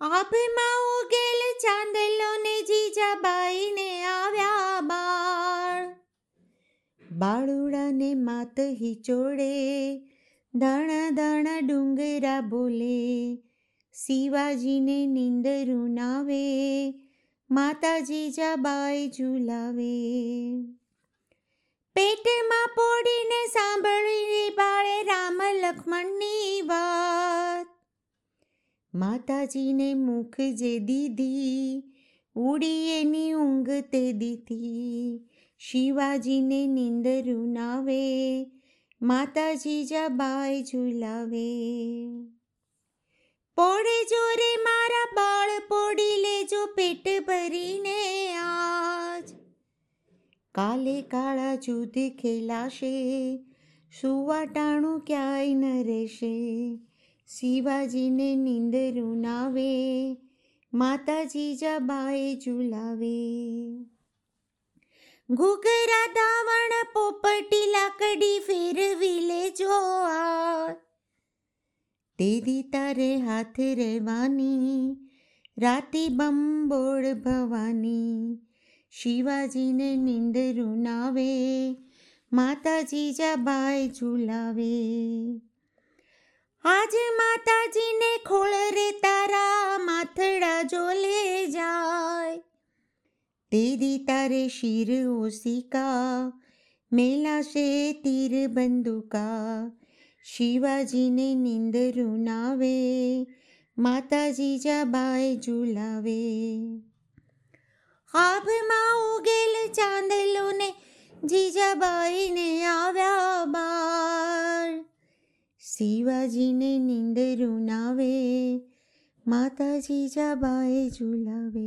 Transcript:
આભમાં ઉગેલ ચાંદલો ને જીજાબાઈને આવ્યા બાળ. બાળુડાને માત હિચોડે, ધણ ધણ ડુંગરા બોલે, શિવાજીને નિંદરું નાવે માતા જીજાબાઈ ઝુલાવે. પેટમાં પોડીને સાંભળી બાળે રામ લક્ષ્મણની વાત માતાજીને મુખ જે દીધી ઉડી એની ઊંઘ તે દીધી. શિવાજીને નિંદરું નાવે માતાજી જાબાઈ ઝુલાવે. પોડે જોરે મારા બાળ પોડી લેજો પેટ ભરીને આજ. કાલે કાળા જુદ ખેલાશે, સુવાટાણું ક્યાંય ન રહેશે. શિવાજીને નિંદરું નાવે, માતાજી જાબાઈ ઝુલાવે. ઘૂઘરા દાવણ પોપટી લાકડી ફેરવી લેજો તેદી તારે હાથ રહેવાની, રાતી બંબોળ ભવાની. શિવાજીને નિંદરું નાવે, માતાજી જાબાઈ ઝુલાવે. આજ માતાજીને ખોળ રે તારા માથડા જોલે જાય. તેદી તારે શિર ઓસિકા મેલાશે તીર બંદુકા. શિવાજીને નિંદરું નાવે માતાજી જાબાઈ ઝુલાવે. આભમાં ઉગેલ ચાંદલોને જીજાબાઈને બાળ શિવાજીને નીંદરું નાવે માતાજી જાબાએ ઝુલાવે.